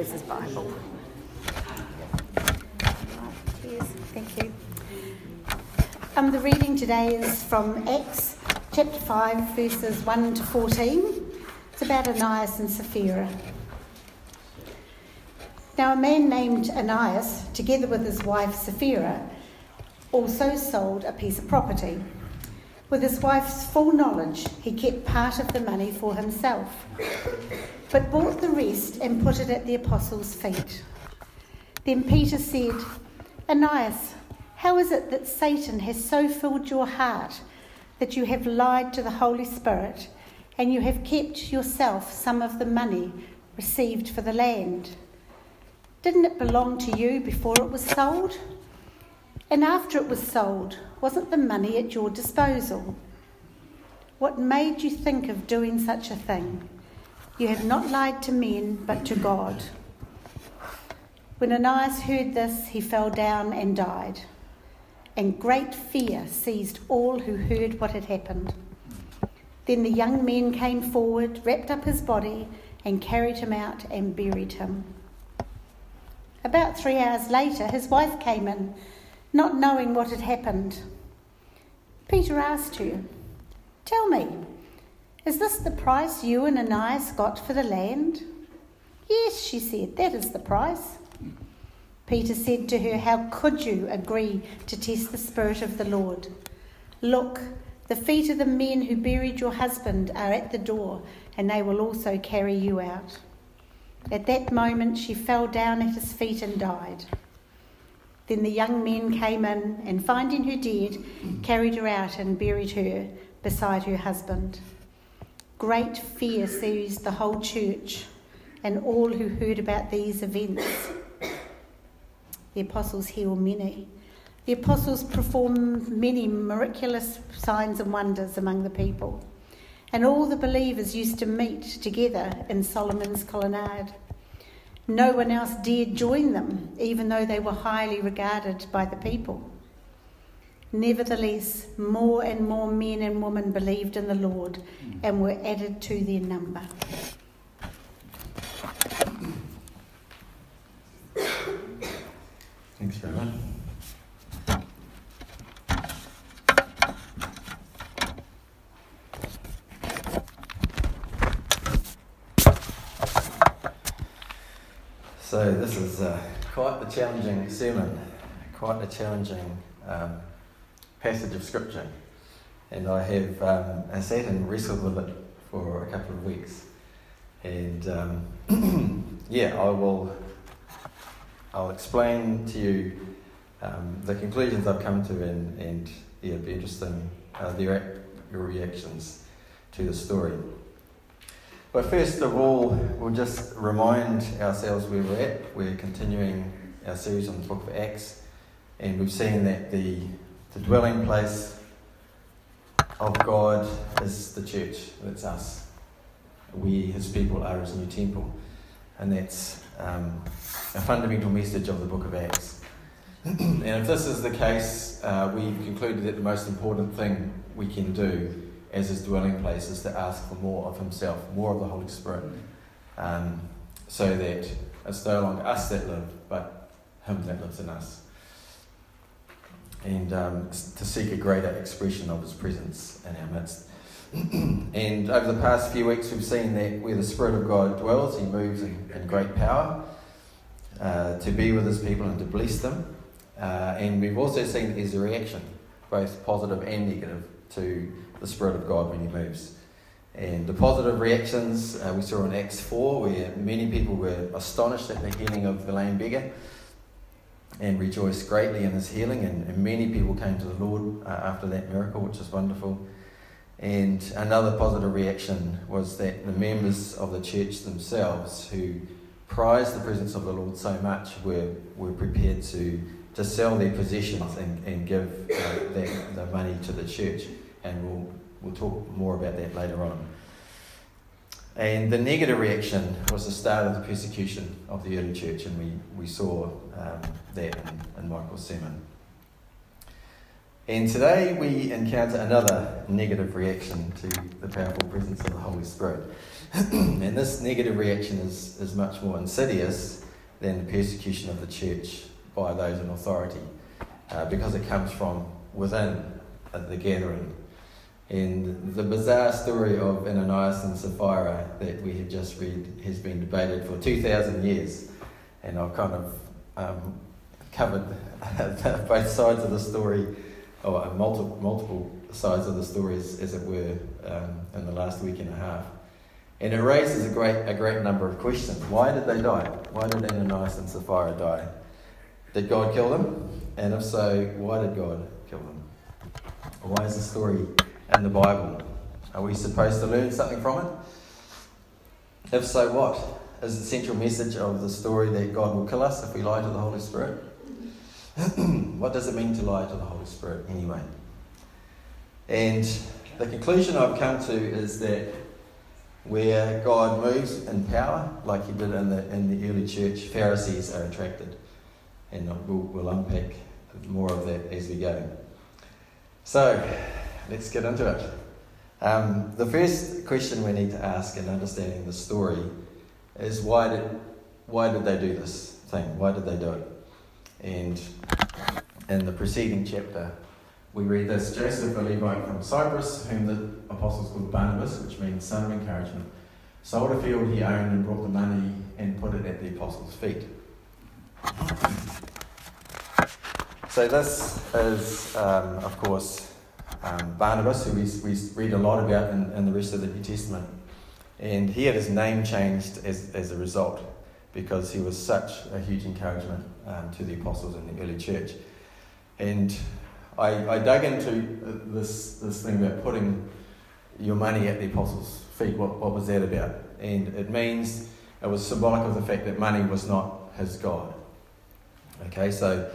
Bible. Cheers, thank you. Um, the reading today is from Acts chapter 5, verses 1 to 14. It's about Ananias and Sapphira. Now, a man named Ananias, together with his wife Sapphira, also sold a piece of property. With his wife's full knowledge, he kept part of the money for himself, but bought the rest and put it at the apostles' feet. Then Peter said, Ananias, how is it that Satan has so filled your heart that you have lied to the Holy Spirit and you have kept yourself some of the money received for the land? Didn't it belong to you before it was sold? And after it was sold, wasn't the money at your disposal? What made you think of doing such a thing? You have not lied to men, but to God. When Ananias heard this, he fell down and died. And great fear seized all who heard what had happened. Then the young men came forward, wrapped up his body, and carried him out and buried him. About three hours later, his wife came in not knowing what had happened. Peter asked her, Tell me, is this the price you and Ananias got for the land? Yes, she said, that is the price. Peter said to her, How could you agree to test the Spirit of the Lord? Look, the feet of the men who buried your husband are at the door, and they will also carry you out. At that moment, she fell down at his feet and died. Then the young men came in and, finding her dead, carried her out and buried her beside her husband. Great fear seized the whole church and all who heard about these events. The apostles healed many. The apostles performed many miraculous signs and wonders among the people. And all the believers used to meet together in Solomon's colonnade. No one else dared join them, even though they were highly regarded by the people. Nevertheless, more and more men and women believed in the Lord and were added to their number. Thanks very much. So this is uh, quite a challenging sermon, quite a challenging um, passage of scripture, and I have um, I sat and wrestled with it for a couple of weeks, and um, yeah, I will I'll explain to you um, the conclusions I've come to, and and yeah, it'd be interesting uh, your your reactions to the story. But first of all, we'll just remind ourselves where we're at. We're continuing our series on the book of Acts, and we've seen that the, the dwelling place of God is the church. That's us. We, his people, are his new temple. And that's um, a fundamental message of the book of Acts. and if this is the case, uh, we've concluded that the most important thing we can do as his dwelling place is to ask for more of himself, more of the Holy Spirit, um, so that it's no longer us that live, but him that lives in us. And um, to seek a greater expression of his presence in our midst. and over the past few weeks, we've seen that where the Spirit of God dwells, he moves in, great power uh, to be with his people and to bless them. Uh, and we've also seen a reaction, both positive and negative, to the Spirit of God when He moves. And the positive reactions uh, we saw in Acts 4, where many people were astonished at the healing of the lame beggar and rejoiced greatly in his healing, and, and many people came to the Lord uh, after that miracle, which is wonderful. And another positive reaction was that the members of the church themselves, who prized the presence of the Lord so much, were, were prepared to, to sell their possessions and, and give uh, the, the money to the church and we'll, we'll talk more about that later on. And the negative reaction was the start of the persecution of the early church, and we, we saw um, that in, in Michael's sermon. And today we encounter another negative reaction to the powerful presence of the Holy Spirit. and this negative reaction is, is much more insidious than the persecution of the church by those in authority uh, because it comes from within the gathering. And the bizarre story of Ananias and Sapphira that we have just read has been debated for 2,000 years. And I've kind of um, covered both sides of the story, or multiple, multiple sides of the story, as it were, um, in the last week and a half. And it raises a great, a great number of questions. Why did they die? Why did Ananias and Sapphira die? Did God kill them? And if so, why did God kill them? Why is the story in the Bible? Are we supposed to learn something from it? If so, what? Is the central message of the story that God will kill us if we lie to the Holy Spirit? what does it mean to lie to the Holy Spirit anyway? And the conclusion I've come to is that where God moves in power, like he did in the, in the early church, Pharisees are attracted. And we'll, we'll unpack more of that as we go. So, let's get into it. Um, the first question we need to ask in understanding the story is why did, why did they do this thing? Why did they do it? And in the preceding chapter, we read this Joseph, a Levite from Cyprus, whom the apostles called Barnabas, which means son of encouragement, sold a field he owned and brought the money and put it at the apostles' feet. So, this is, um, of course, um, Barnabas, who we, we read a lot about in, in the rest of the New Testament. And he had his name changed as, as a result because he was such a huge encouragement um, to the apostles in the early church. And I, I dug into this, this thing about putting your money at the apostles' feet. What, what was that about? And it means it was symbolic of the fact that money was not his God. Okay, so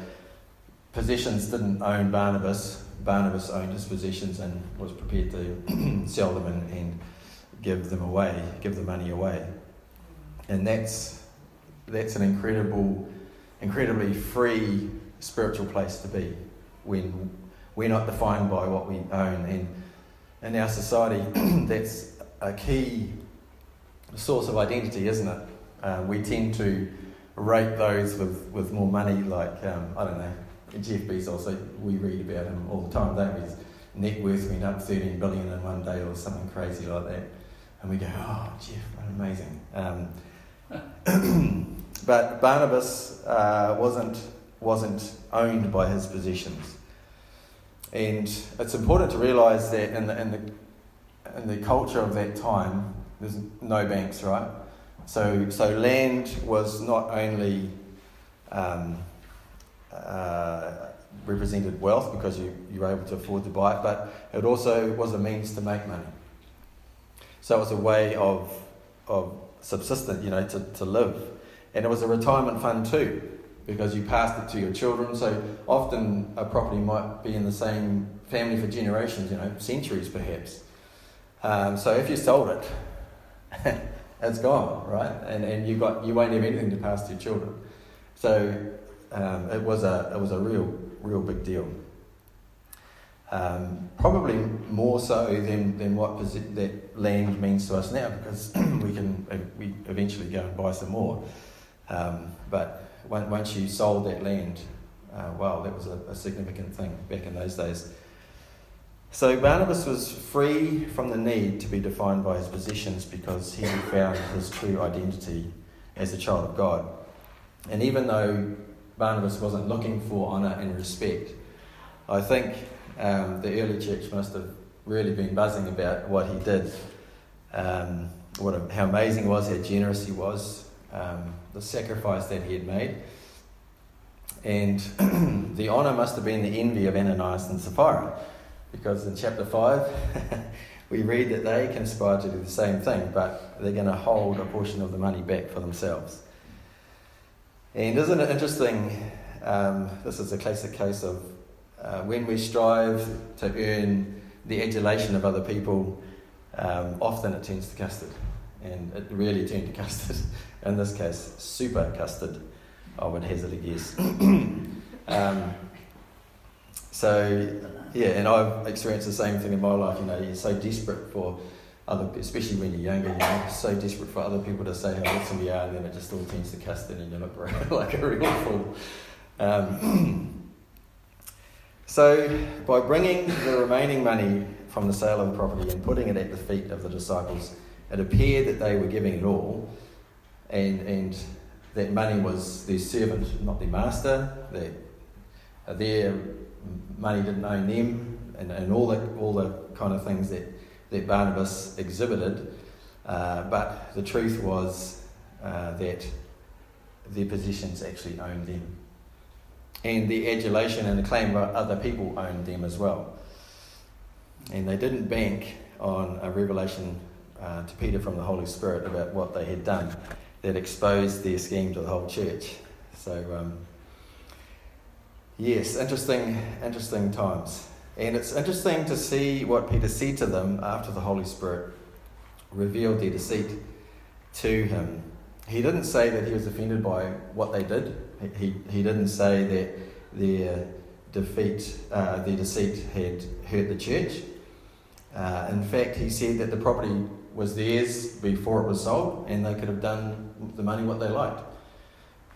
possessions didn't own Barnabas. Barnabas owned his possessions and was prepared to sell them and, and give them away, give the money away. And that's that's an incredible, incredibly free spiritual place to be when we're not defined by what we own. And in our society, that's a key source of identity, isn't it? Uh, we tend to rate those with, with more money, like, um, I don't know, Jeff Bezos, we read about him all the time, don't? His net worth went up 13 billion in one day or something crazy like that. And we go, oh, Jeff, amazing. Um, but Barnabas uh, wasn't, wasn't owned by his possessions. And it's important to realise that in the, in, the, in the culture of that time, there's no banks, right? So, so land was not only um, uh, represented wealth because you, you were able to afford to buy it, but it also was a means to make money. So it was a way of, of subsistence, you know, to, to live. And it was a retirement fund too, because you passed it to your children. So often a property might be in the same family for generations, you know, centuries perhaps. Um, so if you sold it, it's gone, right? And, and you, got, you won't have anything to pass to your children. So um, it, was a, it was a real, real big deal. Um, probably more so than, than what that land means to us now because we can uh, we eventually go and buy some more. Um, but once you sold that land, uh, wow, that was a, a, significant thing back in those days. So Barnabas was free from the need to be defined by his possessions because he found his true identity as a child of God. And even though Barnabas wasn't looking for honour and respect, I think um, the early church must have really been buzzing about what he did, um, what how amazing he was, how generous he was, um, the sacrifice that he had made. And the honour must have been the envy of Ananias and Sapphira, because in chapter 5, we read that they conspired to do the same thing, but they're going to hold a portion of the money back for themselves. And isn't it interesting? Um, this is a classic case of uh, when we strive to earn the adulation of other people, um, often it turns to custard. And it really turned to custard. In this case, super custard, I would hazard a guess. um, so yeah, and I've experienced the same thing in my life. You know, you're so desperate for other, especially when you're younger, you know, so desperate for other people to say how awesome you are, and then it just all tends to cast in and you look like a real fool. Um, so, by bringing the remaining money from the sale of the property and putting it at the feet of the disciples, it appeared that they were giving it all, and, and that money was their servant, not their master, that their money didn't own them, and, and all, the, all the kind of things that that Barnabas exhibited, uh, but the truth was uh, that their positions actually owned them. And the adulation and acclaim of other people owned them as well. And they didn't bank on a revelation uh, to Peter from the Holy Spirit about what they had done that exposed their scheme to the whole church. So, um, yes, interesting, interesting times. And it's interesting to see what Peter said to them after the Holy Spirit revealed their deceit to him. He didn't say that he was offended by what they did. He, he didn't say that their defeat, uh, their deceit had hurt the church. Uh, in fact, he said that the property was theirs before it was sold, and they could have done the money what they liked.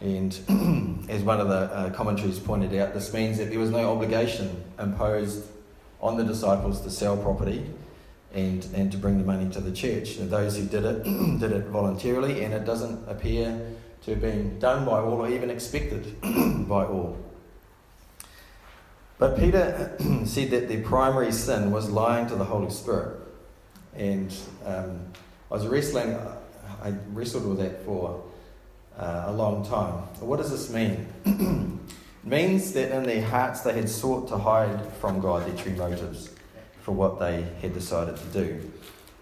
And as one of the uh, commentaries pointed out, this means that there was no obligation imposed on the disciples to sell property and, and to bring the money to the church. And those who did it did it voluntarily, and it doesn't appear to have been done by all or even expected by all. But Peter said that their primary sin was lying to the Holy Spirit. And um, I was wrestling, I wrestled with that for uh, a long time. What does this mean? it means that in their hearts they had sought to hide from God their true motives for what they had decided to do.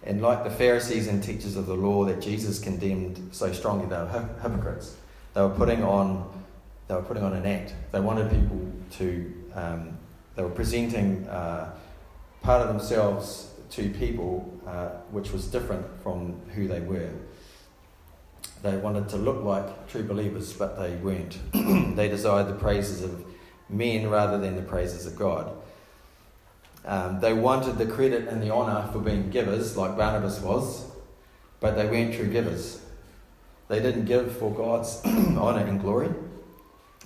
And like the Pharisees and teachers of the law that Jesus condemned so strongly, they were hypocrites. They were putting on, they were putting on an act. They wanted people to, um, they were presenting uh, part of themselves to people uh, which was different from who they were. They wanted to look like true believers, but they weren't. they desired the praises of men rather than the praises of God. Um, they wanted the credit and the honour for being givers, like Barnabas was, but they weren't true givers. They didn't give for God's honour and glory,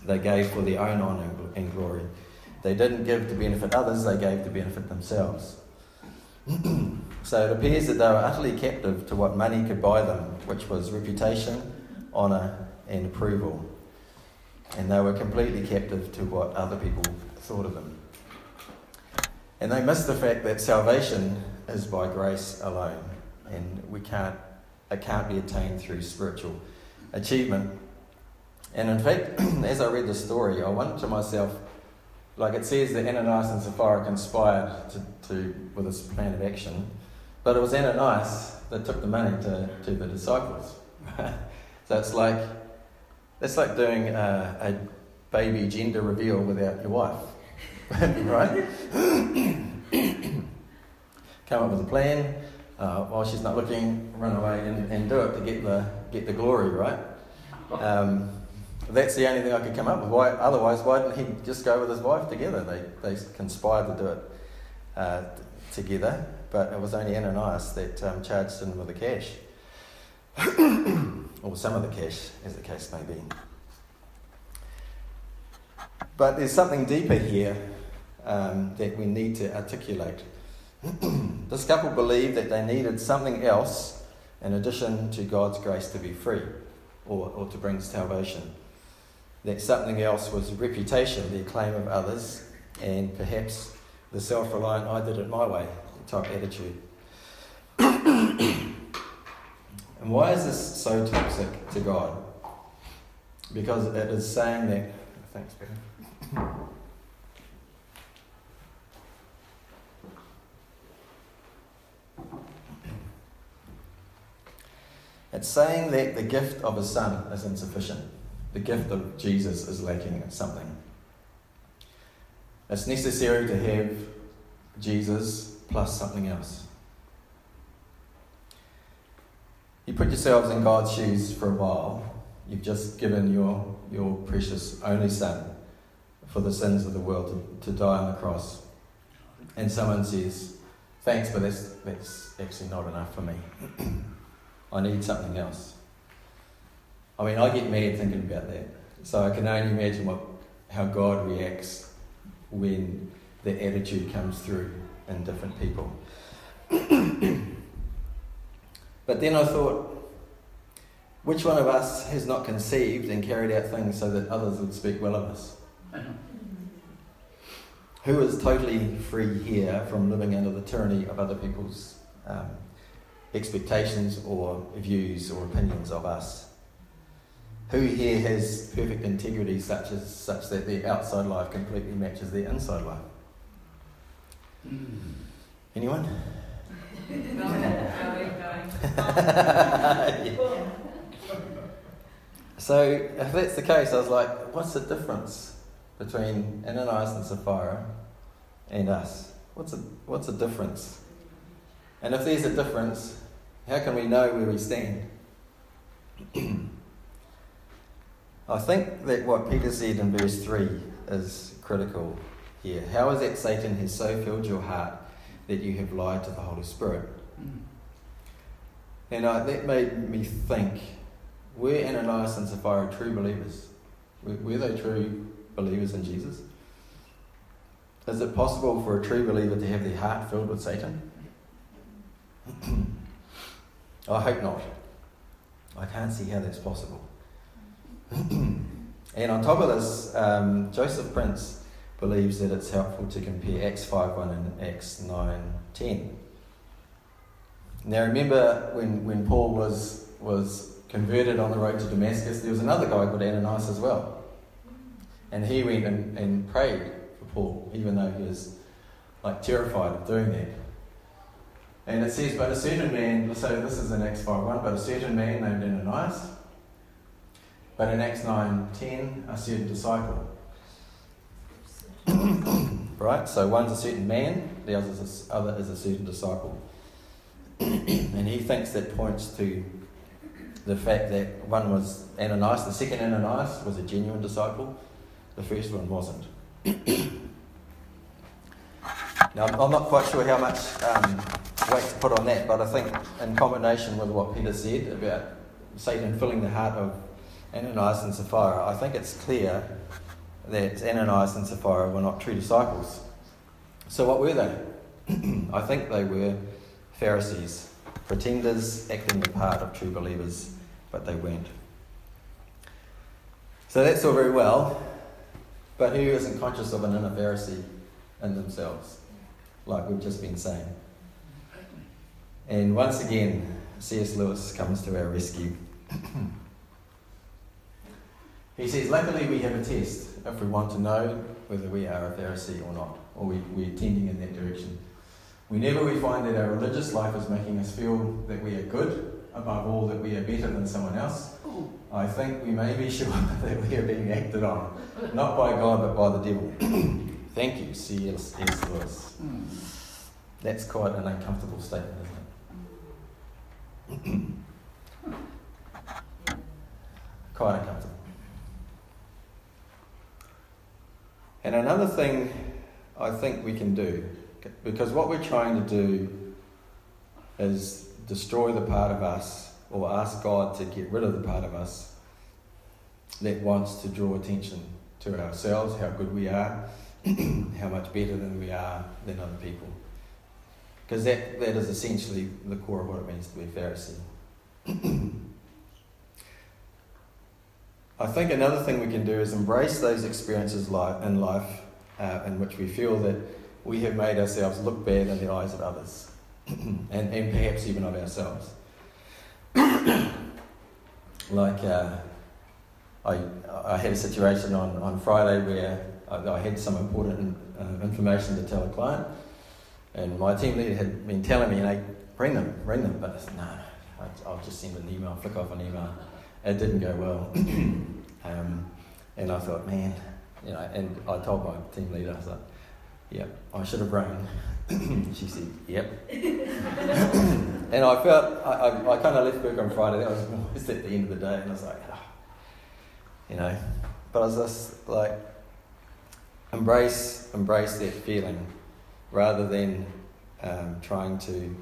they gave for their own honour and glory. They didn't give to benefit others, they gave to benefit themselves. so it appears that they were utterly captive to what money could buy them, which was reputation, honour, and approval. And they were completely captive to what other people thought of them. And they missed the fact that salvation is by grace alone, and we can't, it can't be attained through spiritual achievement. And in fact, as I read the story, I wondered to myself, like it says that Ananias and Sapphira conspired to, to, with this plan of action, but it was Ananias that took the money to, to the disciples. so it's like it's like doing a, a baby gender reveal without your wife, right? Come up with a plan uh, while she's not looking, run away and, and do it to get the get the glory, right? Um, that's the only thing I could come up with. Why, otherwise, why didn't he just go with his wife together? They, they conspired to do it uh, together, but it was only Ananias that um, charged him with the cash, or some of the cash, as the case may be. But there's something deeper here um, that we need to articulate. this couple believed that they needed something else in addition to God's grace to be free or, or to bring salvation that something else was reputation, the acclaim of others, and perhaps the self reliant, I did it my way type attitude. and why is this so toxic to God? Because it is saying that. Thanks, Peter. It's saying that the gift of a son is insufficient the gift of Jesus is lacking something. It's necessary to have Jesus plus something else. You put yourselves in God's shoes for a while. You've just given your, your precious only Son for the sins of the world to, to die on the cross. and someone says, Thanks, but that's, that's actually not enough for me. I need something else. I mean, I get mad thinking about that. So I can only imagine what, how God reacts when the attitude comes through in different people. but then I thought, which one of us has not conceived and carried out things so that others would speak well of us? Who is totally free here from living under the tyranny of other people's um, expectations or views or opinions of us? Who here has perfect integrity such as such that their outside life completely matches their inside life? Hmm. Anyone? So if that's the case, I was like, what's the difference between Ananias and Sapphira and us? What's the, what's the difference? And if there's a difference, how can we know where we stand? I think that what Peter said in verse 3 is critical here. How is it Satan has so filled your heart that you have lied to the Holy Spirit? And uh, that made me think were Ananias and Sapphira true believers? Were, were they true believers in Jesus? Is it possible for a true believer to have their heart filled with Satan? I hope not. I can't see how that's possible. and on top of this, um, Joseph Prince believes that it's helpful to compare Acts 5.1 and Acts 9.10. Now remember when, when Paul was, was converted on the road to Damascus, there was another guy called Ananias as well. And he went and, and prayed for Paul, even though he was like terrified of doing that. And it says, but a certain man, so this is in Acts 5.1, but a certain man named Ananias, but in Acts 9.10, a certain disciple. Right? So one's a certain man, the other is a, other is a certain disciple. and he thinks that points to the fact that one was Ananias, the second Ananias was a genuine disciple, the first one wasn't. now, I'm not quite sure how much um, weight to put on that, but I think in combination with what Peter said about Satan filling the heart of Ananias and Sapphira, I think it's clear that Ananias and Sapphira were not true disciples. So, what were they? I think they were Pharisees pretenders acting the part of true believers, but they weren't. So that's all very well, but who isn't conscious of an inner Pharisee in themselves, like we've just been saying? And once again, C.S. Lewis comes to our rescue. he says, Luckily, we have a test if we want to know whether we are a Pharisee or not, or we, we're tending in that direction. Whenever we find that our religious life is making us feel that we are good, above all, that we are better than someone else, I think we may be sure that we are being acted on, not by God but by the devil. Thank you, C.S. Lewis. Hmm. That's quite an uncomfortable statement, isn't it? Hmm. quite uncomfortable. And another thing I think we can do because what we're trying to do is destroy the part of us or ask God to get rid of the part of us that wants to draw attention to ourselves, how good we are, how much better than we are than other people. Because that, that is essentially the core of what it means to be a Pharisee. I think another thing we can do is embrace those experiences in life uh, in which we feel that we have made ourselves look bad in the eyes of others, and, and perhaps even of ourselves. like, uh, I, I had a situation on, on Friday where I, I had some important uh, information to tell a client, and my team leader had been telling me, you know, bring them, bring them, but no, I'll just send an email, flick off an email. It didn't go well. um, and I thought, man, you know, and I told my team leader, I was like, Yep, I should have rang. she said, Yep. and I felt, I, I, I kind of left work on Friday. That was almost at the end of the day, and I was like, oh, you know. But I was just like, embrace, embrace that feeling rather than um, trying to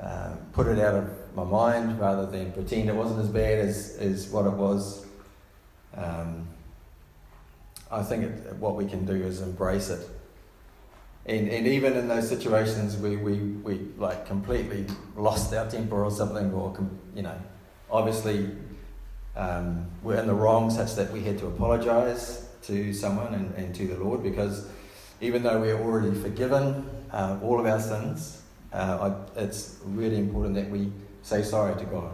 um, put it out of my mind, rather than pretend it wasn't as bad as, as what it was. Um, I think it, what we can do is embrace it. And, and even in those situations where we, we like completely lost our temper or something, or, you know, obviously um, we're in the wrong such that we had to apologize to someone and, and to the Lord because even though we're already forgiven uh, all of our sins, uh, I, it's really important that we say sorry to God.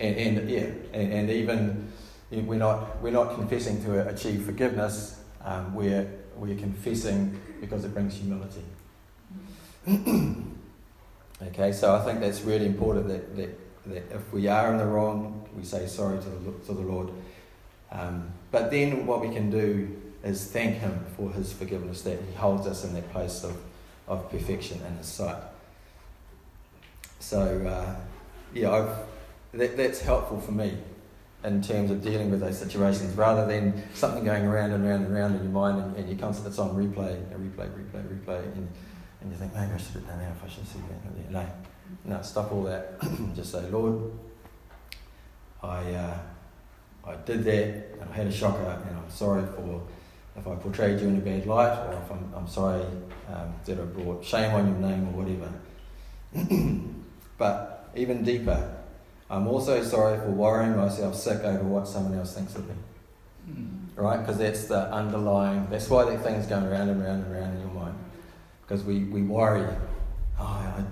And, and yeah, and, and even we're not, we're not confessing to achieve forgiveness, um, we're, we're confessing because it brings humility. okay, so I think that's really important that, that, that if we are in the wrong, we say sorry to the, to the Lord. Um, but then what we can do is thank Him for His forgiveness, that He holds us in that place of, of perfection in His sight. So, uh, yeah, I've, that, that's helpful for me in terms of dealing with those situations rather than something going around and around and around in your mind and, and you come it's on replay, replay, replay, replay, and, and you think, maybe I should have done that if I should see that. No, no, stop all that. Just say, Lord, I, uh, I did that and I had a shocker and I'm sorry for if I portrayed you in a bad light or if I'm, I'm sorry um, that I brought shame on your name or whatever. but even deeper, I'm also sorry for worrying myself sick over what someone else thinks of me. Mm. Right? Because that's the underlying, that's why that thing's going around and around and around in your mind. Because we, we worry, oh, I,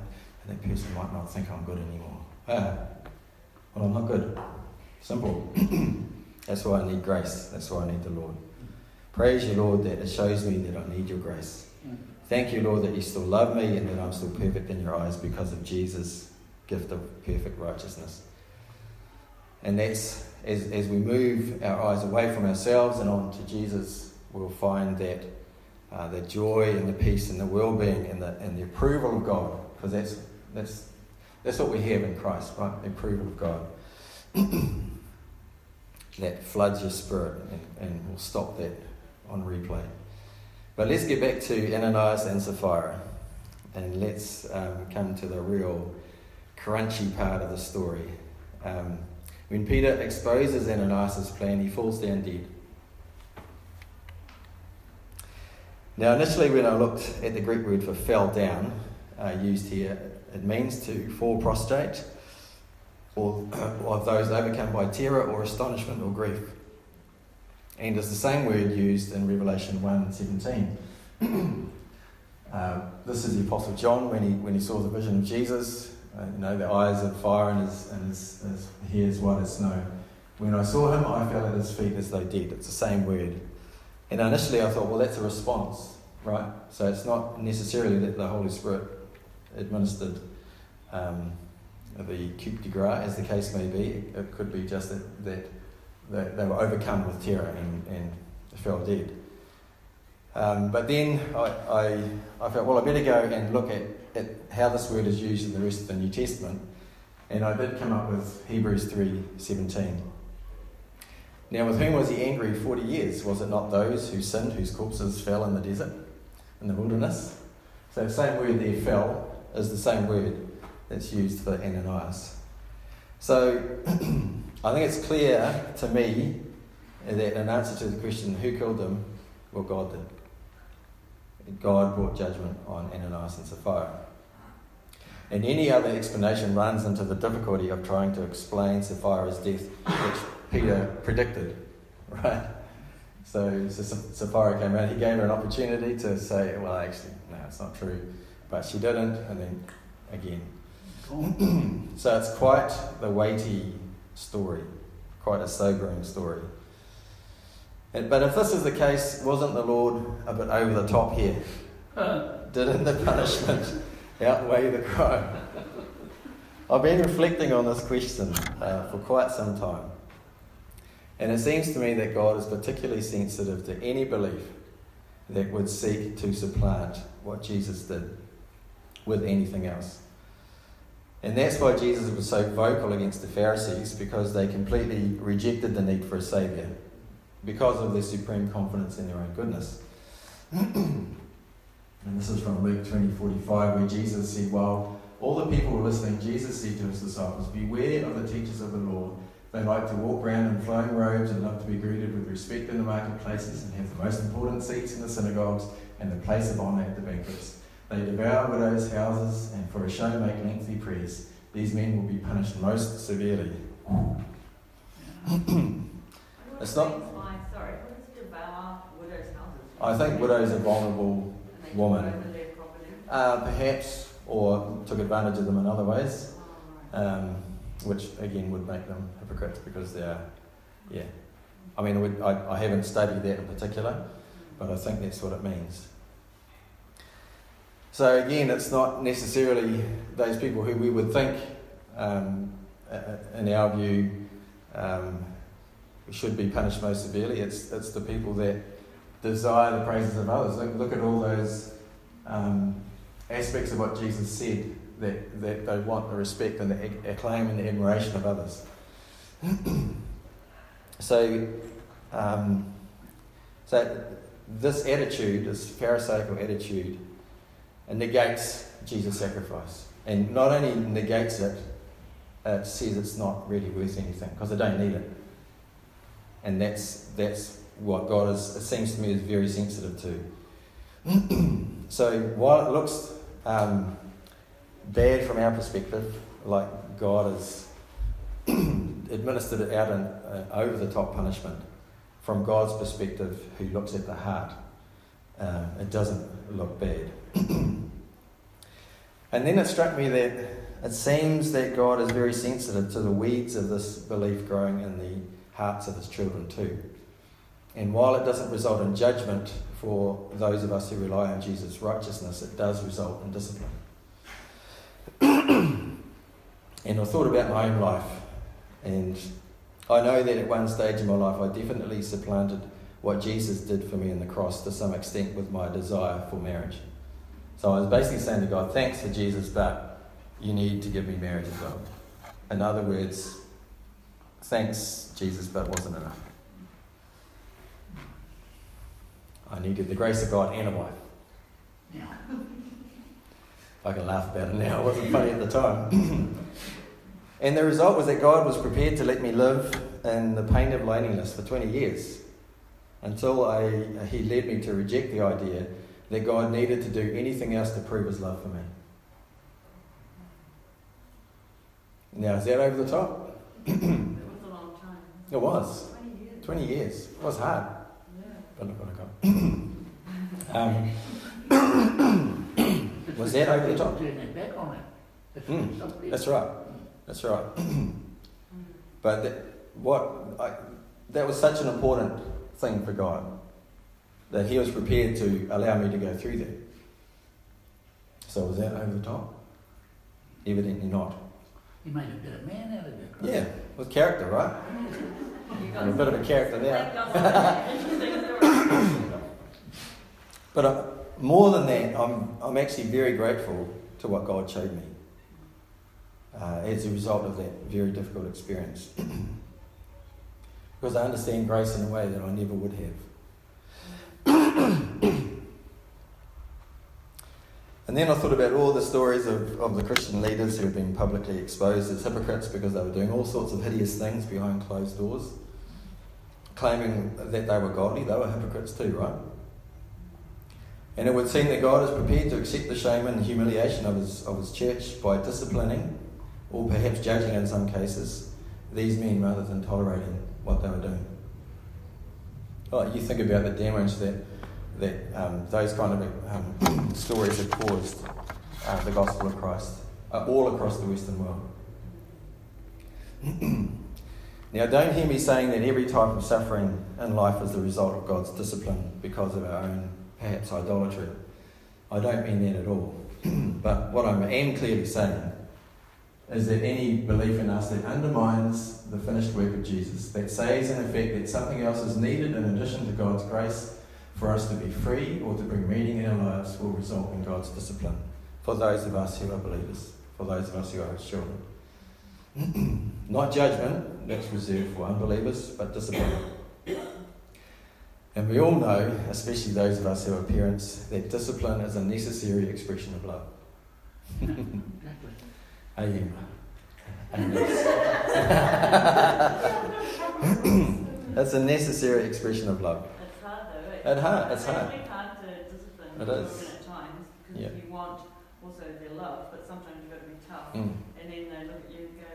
that person might not think I'm good anymore. Ah, well, I'm not good. Simple. that's why I need grace. That's why I need the Lord. Praise you, Lord, that it shows me that I need your grace. Mm. Thank you, Lord, that you still love me and that I'm still perfect in your eyes because of Jesus' gift of perfect righteousness. And that's as, as we move our eyes away from ourselves and on to Jesus, we'll find that uh, the joy and the peace and the well being and the, and the approval of God, because that's, that's, that's what we have in Christ, right? The approval of God. that floods your spirit, and, and we'll stop that on replay. But let's get back to Ananias and Sapphira, and let's um, come to the real crunchy part of the story. Um, when Peter exposes Ananias' plan, he falls down dead. Now, initially, when I looked at the Greek word for fell down, uh, used here, it means to fall prostrate, or of those overcome by terror or astonishment or grief. And it's the same word used in Revelation 1 17. uh, this is the Apostle John when he, when he saw the vision of Jesus uh, you know, the eyes of fire and his, and his, his hair's white as snow. When I saw him, I fell at his feet as though dead. It's the same word. And initially I thought, well, that's a response, right? So it's not necessarily that the Holy Spirit administered um, the coup de grace, as the case may be. It could be just that, that, that they were overcome with terror and, and fell dead. Um, but then I, I, I felt, well, I better go and look at at how this word is used in the rest of the New Testament, and I did come up with Hebrews 3:17. Now, with whom was he angry 40 years? Was it not those who sinned, whose corpses fell in the desert, in the wilderness? So the same word there, fell, is the same word that's used for Ananias. So I think it's clear to me that in answer to the question, who killed them? Well, God did. God brought judgment on Ananias and Sapphira. And any other explanation runs into the difficulty of trying to explain Sapphira's death, which Peter predicted, right? So, so Sapphira came out, he gave her an opportunity to say, well, actually, no, it's not true. But she didn't, and then again. so it's quite the weighty story, quite a sobering story. But if this is the case, wasn't the Lord a bit over the top here? Didn't the punishment outweigh the crime? I've been reflecting on this question uh, for quite some time. And it seems to me that God is particularly sensitive to any belief that would seek to supplant what Jesus did with anything else. And that's why Jesus was so vocal against the Pharisees, because they completely rejected the need for a Saviour, because of their supreme confidence in their own goodness. And this is from Luke 20 45, where Jesus said, While all the people were listening, Jesus said to his disciples, Beware of the teachers of the law. They like to walk around in flowing robes and love to be greeted with respect in the marketplaces and have the most important seats in the synagogues and the place of honour at the banquets. They devour widows' houses and for a show make lengthy prayers. These men will be punished most severely. it's not. I think widows are vulnerable women. Uh, perhaps, or took advantage of them in other ways, um, which again would make them hypocrites because they're, yeah. I mean, I, I haven't studied that in particular, but I think that's what it means. So again, it's not necessarily those people who we would think, um, in our view, um, should be punished most severely. It's, it's the people that desire the praises of others. Look, look at all those um, aspects of what Jesus said that, that they want the respect and the acclaim and the admiration of others. so, um, so this attitude, this Pharisaical attitude, negates Jesus' sacrifice. And not only negates it, it says it's not really worth anything because they don't need it. And that's, that's what God is, it seems to me, is very sensitive to. so while it looks um, bad from our perspective, like God has administered it out in uh, over the top punishment, from God's perspective, who looks at the heart, uh, it doesn't look bad. and then it struck me that it seems that God is very sensitive to the weeds of this belief growing in the hearts of his children too. And while it doesn't result in judgment for those of us who rely on Jesus' righteousness, it does result in discipline. and I thought about my own life, and I know that at one stage in my life I definitely supplanted what Jesus did for me in the cross to some extent with my desire for marriage. So I was basically saying to God, thanks for Jesus, but you need to give me marriage as well. In other words, thanks, Jesus, but it wasn't enough. I needed the grace of God and a wife. Yeah. I can laugh about it now. It wasn't funny at the time. and the result was that God was prepared to let me live in the pain of loneliness for 20 years until I, he led me to reject the idea that God needed to do anything else to prove his love for me. Now, is that over the top? it was a long time. It was. 20 years. 20 years. It was hard. Yeah. But look what I got. um, was that over the top? Mm, that's right. That's right. but that, what I, that was such an important thing for God that He was prepared to allow me to go through that. So was that over the top? Evidently not. He made a bit of man out of it. Right? Yeah, with character, right? a bit of a character there. but uh, more than that, I'm, I'm actually very grateful to what God showed me uh, as a result of that very difficult experience. because I understand grace in a way that I never would have. And then I thought about all the stories of, of the Christian leaders who have been publicly exposed as hypocrites because they were doing all sorts of hideous things behind closed doors, claiming that they were godly. They were hypocrites too, right? And it would seem that God is prepared to accept the shame and humiliation of his, of his church by disciplining, or perhaps judging in some cases, these men rather than tolerating what they were doing. Oh, you think about the damage that that um, those kind of um, stories have caused uh, the gospel of Christ uh, all across the Western world. now, don't hear me saying that every type of suffering in life is the result of God's discipline because of our own, perhaps, idolatry. I don't mean that at all. but what I am clearly saying is that any belief in us that undermines the finished work of Jesus, that says in effect that something else is needed in addition to God's grace for us to be free or to bring meaning in our lives will result in God's discipline for those of us who are believers, for those of us who are His children. Not judgment, that's reserved for unbelievers, but discipline. And we all know, especially those of us who are parents, that discipline is a necessary expression of love. You? it's a necessary expression of love. It's hard though. It's hard. It's hard. It's hard to discipline it is. children at times because yeah. you want also their love, but sometimes you've got to be tough. Mm. And then they look at you and go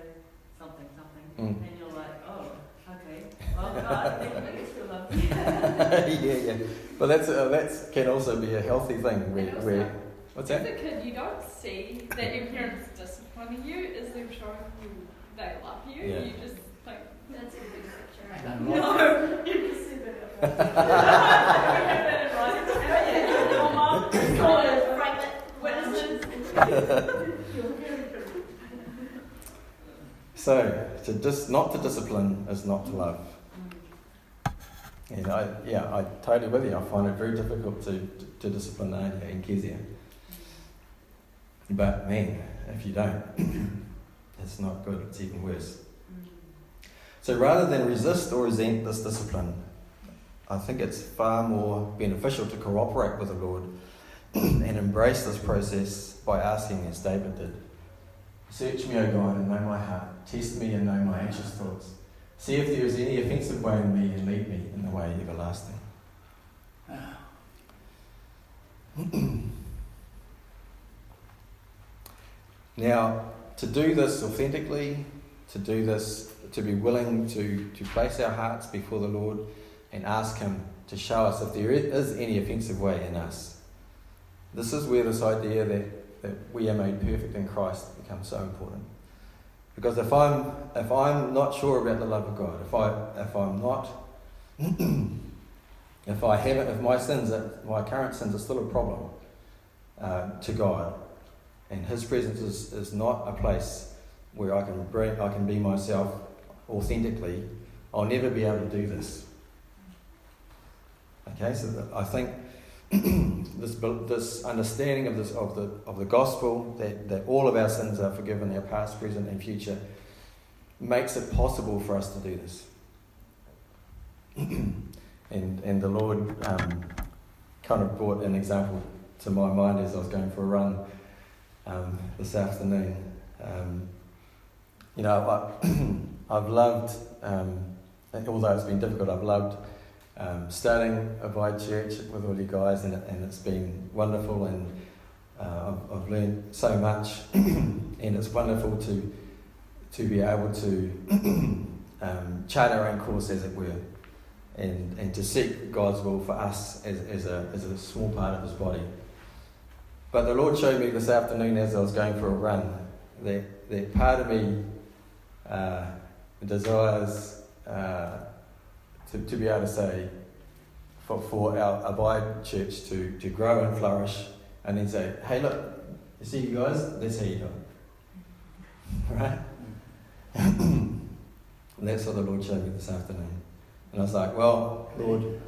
something, something, mm. and you're like, oh, okay, well, God, I still love you. yeah, yeah. But that's uh, that's can also be a healthy thing where, where what's as a kid, you don't see that your parents disciplining you as they're showing you they love you. Yeah. You just think That's a good picture, right? Don't no. you can see that. Your mom saw it. Witnesses. So to dis- not to discipline is not to love. And I, yeah, I totally with you. I find it very difficult to, to, to discipline Nadia and Kezia. But man, if you don't, it's not good. It's even worse. Mm. So rather than resist or resent this discipline, I think it's far more beneficial to cooperate with the Lord and embrace this process by asking, as David did, Search me, O God, and know my heart. Test me and know my anxious thoughts. See if there is any offensive way in me and lead me in the way everlasting. now, to do this authentically, to do this, to be willing to, to place our hearts before the Lord and ask Him to show us if there is any offensive way in us. This is where this idea that, that we are made perfect in Christ becomes so important. Because if I'm if I'm not sure about the love of God, if I if I'm not if I haven't if my sins my current sins are still a problem uh, to God, and His presence is, is not a place where I can bring I can be myself authentically, I'll never be able to do this. Okay, so I think this, this understanding of, this, of, the, of the gospel, that, that all of our sins are forgiven, our past, present, and future, makes it possible for us to do this. and, and the Lord um, kind of brought an example to my mind as I was going for a run um, this afternoon. Um, you know, I, I've loved, um, although it's been difficult, I've loved um, starting Abide Church with all you guys, and, and it's been wonderful, and uh, I've, I've learned so much, and it's wonderful to to be able to um, chart our own course, as it were, and, and to seek God's will for us as, as, a, as a small part of His body. But the Lord showed me this afternoon as I was going for a run that, that part of me uh, desires. Uh, to, to be able to say, for, for our Abide church to, to grow and flourish, and then say, hey, look, you see, you guys, that's how you do it. Right? and that's what the Lord showed me this afternoon. And I was like, well, Lord,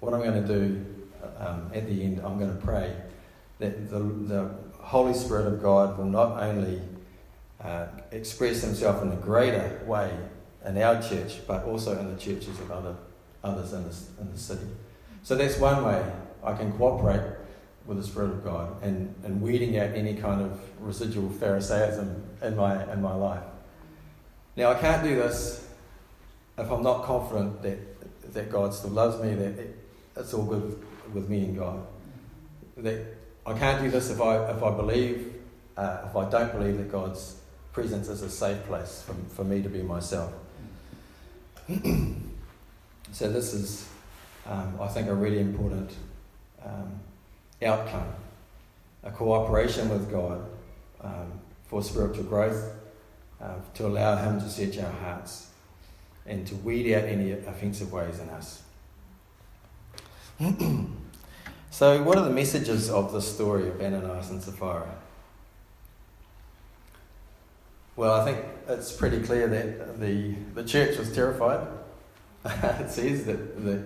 what I'm going to do um, at the end, I'm going to pray that the, the Holy Spirit of God will not only uh, express Himself in a greater way in our church, but also in the churches of other others in, this, in the city. So that's one way I can cooperate with the Spirit of God and, and weeding out any kind of residual Pharisaism in my, in my life. Now, I can't do this if I'm not confident that, that God still loves me, that it, it's all good with, with me and God. That I can't do this if I, if I believe, uh, if I don't believe that God's presence is a safe place for, for me to be myself. so this is, um, I think, a really important um, outcome, a cooperation with God um, for spiritual growth, uh, to allow Him to search our hearts and to weed out any offensive ways in us. so, what are the messages of the story of Ananias and Sapphira? Well, I think it's pretty clear that the, the church was terrified. it says that, that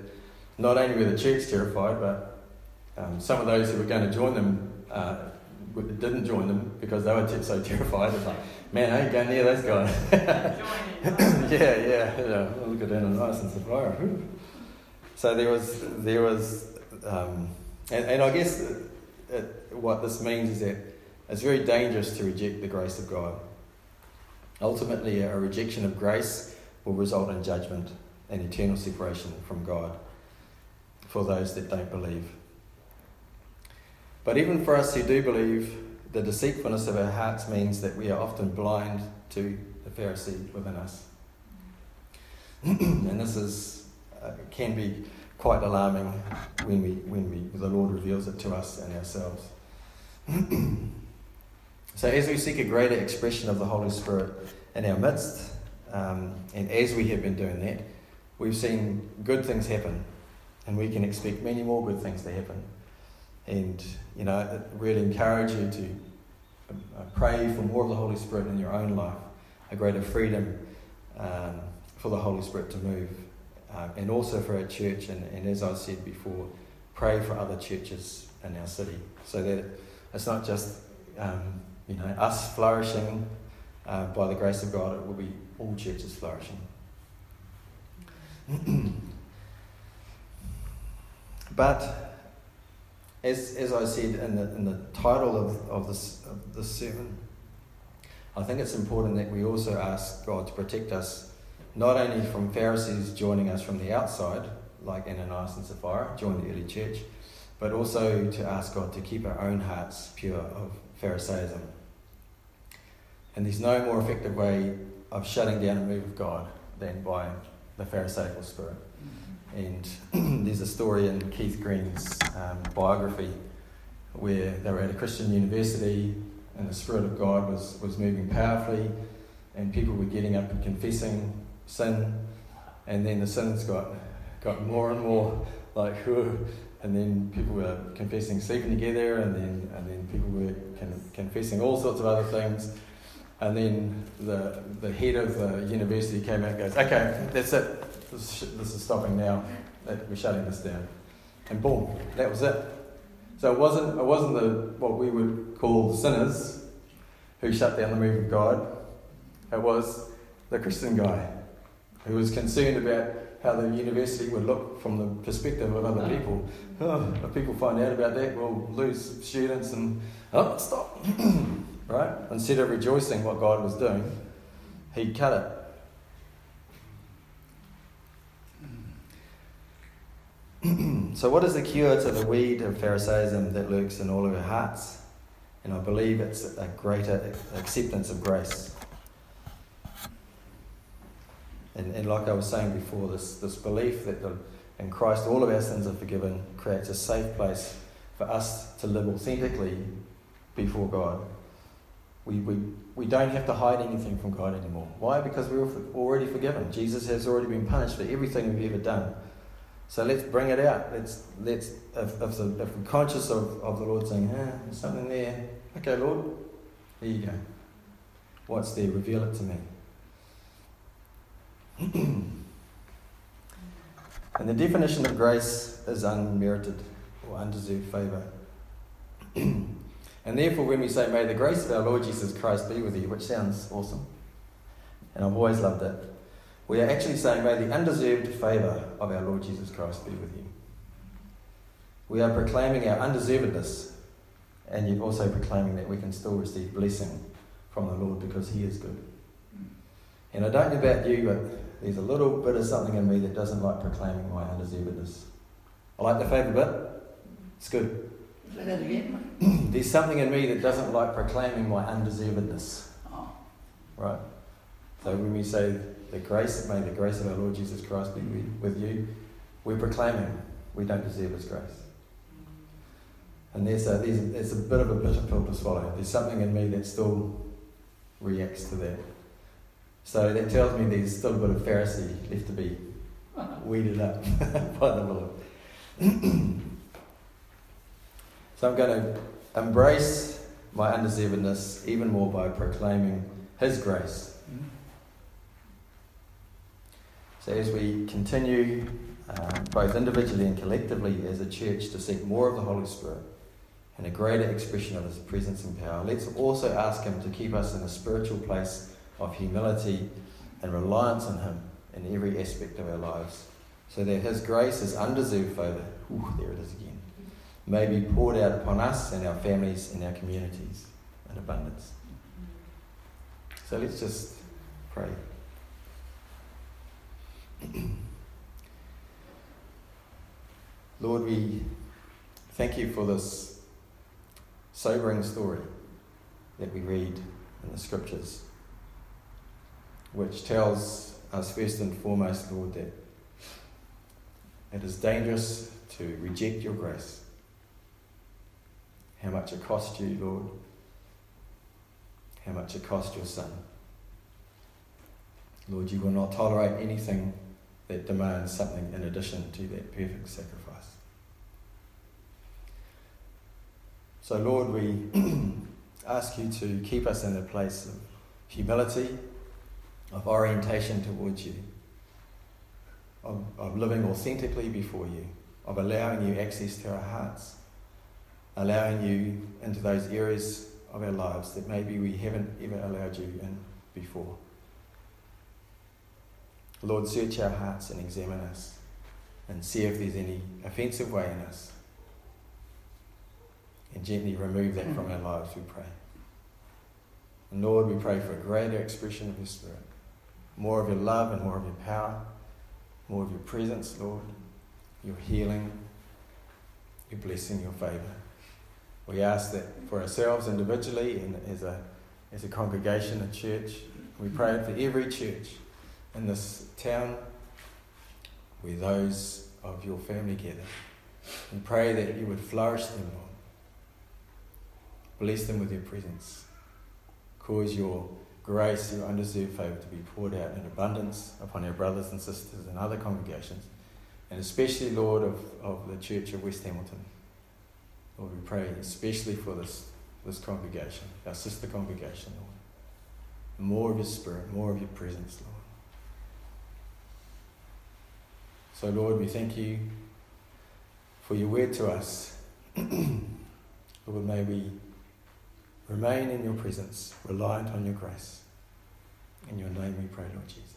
not only were the church terrified, but um, some of those who were going to join them uh, didn't join them because they were so terrified. It's like, man, I ain't going near those guys. yeah, yeah, yeah. Look at Ananias and Sapphira. So there was, there was, um, and, and I guess it, it, what this means is that it's very dangerous to reject the grace of God. Ultimately, a rejection of grace will result in judgment and eternal separation from God for those that don't believe. But even for us who do believe, the deceitfulness of our hearts means that we are often blind to the Pharisee within us. and this is, uh, can be quite alarming when, we, when we, the Lord reveals it to us and ourselves. so, as we seek a greater expression of the Holy Spirit in our midst, um, and as we have been doing that, we've seen good things happen, and we can expect many more good things to happen. And, you know, really encourage you to uh, pray for more of the Holy Spirit in your own life, a greater freedom um, for the Holy Spirit to move, um, and also for our church. And, and as I said before, pray for other churches in our city so that it's not just, um, you know, us flourishing uh, by the grace of God, it will be all churches flourishing. but as, as I said in the, in the title of, of, this, of this sermon, I think it's important that we also ask God to protect us not only from Pharisees joining us from the outside, like Ananias and Sapphira joined the early church, but also to ask God to keep our own hearts pure of Pharisaism. And there's no more effective way of shutting down a move of God than by the Pharisaical spirit. And there's a story in Keith Green's um, biography where they were at a Christian university and the Spirit of God was, was moving powerfully, and people were getting up and confessing sin, and then the sins got, got more and more like, and then people were confessing sleeping together, and then, and then people were con- confessing all sorts of other things. And then the, the head of the university came out and goes, Okay, that's it. This, this is stopping now. We're shutting this down. And boom, that was it. So it wasn't, it wasn't the, what we would call sinners who shut down the move of God. It was the Christian guy who was concerned about how the university would look from the perspective of other people. Oh, if people find out about that, we'll lose students and, oh, stop. right? Instead of rejoicing what God was doing, he cut it. so, what is the cure to the weed of Pharisaism that lurks in all of our hearts? And I believe it's a greater acceptance of grace. And, and like I was saying before, this, this belief that the, in Christ all of our sins are forgiven creates a safe place for us to live authentically before God. We, we, we don't have to hide anything from God anymore. Why? Because we're already forgiven. Jesus has already been punished for everything we've ever done. So let's bring it out. Let's, let's, if, if, the, if we're conscious of, of the Lord saying, ah, there's something there, okay, Lord, there you go. What's there? Reveal it to me. and the definition of grace is unmerited or undeserved favour. and therefore, when we say, May the grace of our Lord Jesus Christ be with you, which sounds awesome, and I've always loved it, we are actually saying, May the undeserved favour of our Lord Jesus Christ be with you. We are proclaiming our undeservedness, and yet also proclaiming that we can still receive blessing from the Lord because He is good. And I don't know about you, but there's a little bit of something in me that doesn't like proclaiming my undeservedness. I like the favour bit, it's good. Say that again. there's something in me that doesn't like proclaiming my undeservedness. Oh. Right? So when we say the grace, may the grace of our Lord Jesus Christ be mm. with you, we're proclaiming we don't deserve His grace. And there's a, there's, a, there's a bit of a bitter pill to swallow. There's something in me that still reacts to that. So that tells me there's still a bit of Pharisee left to be weeded up by the Lord. so I'm going to embrace my undeservedness even more by proclaiming His grace. So as we continue, um, both individually and collectively as a church, to seek more of the Holy Spirit and a greater expression of His presence and power. Let's also ask Him to keep us in a spiritual place of humility and reliance on Him in every aspect of our lives, so that His grace is undeserved favour. Ooh, there it is again. May be poured out upon us and our families and our communities in abundance. So let's just pray. Lord, we thank you for this sobering story that we read in the scriptures, which tells us first and foremost, Lord, that it is dangerous to reject your grace. How much it cost you, Lord. How much it cost your Son. Lord, you will not tolerate anything that demands something in addition to that perfect sacrifice. So, Lord, we ask you to keep us in a place of humility, of orientation towards you, of, of living authentically before you, of allowing you access to our hearts, allowing you into those areas of our lives that maybe we haven't ever allowed you in before. Lord, search our hearts and examine us and see if there's any offensive way in us and gently remove that from our lives, we pray. And Lord, we pray for a greater expression of your Spirit, more of your love and more of your power, more of your presence, Lord, your healing, your blessing, your favour. We ask that for ourselves individually and as a, as a congregation, a church. We pray for every church in this town where those of your family gather. We pray that you would flourish them, Lord Bless them with your presence. Cause your grace, your undeserved favour to be poured out in abundance upon our brothers and sisters and other congregations, and especially, Lord, of, of the Church of West Hamilton. Lord, we pray especially for this, this congregation, our sister congregation, Lord. More of your spirit, more of your presence, Lord. So, Lord, we thank you for your word to us. Lord, may we Remain in your presence, reliant on your grace. In your name we pray, Lord Jesus.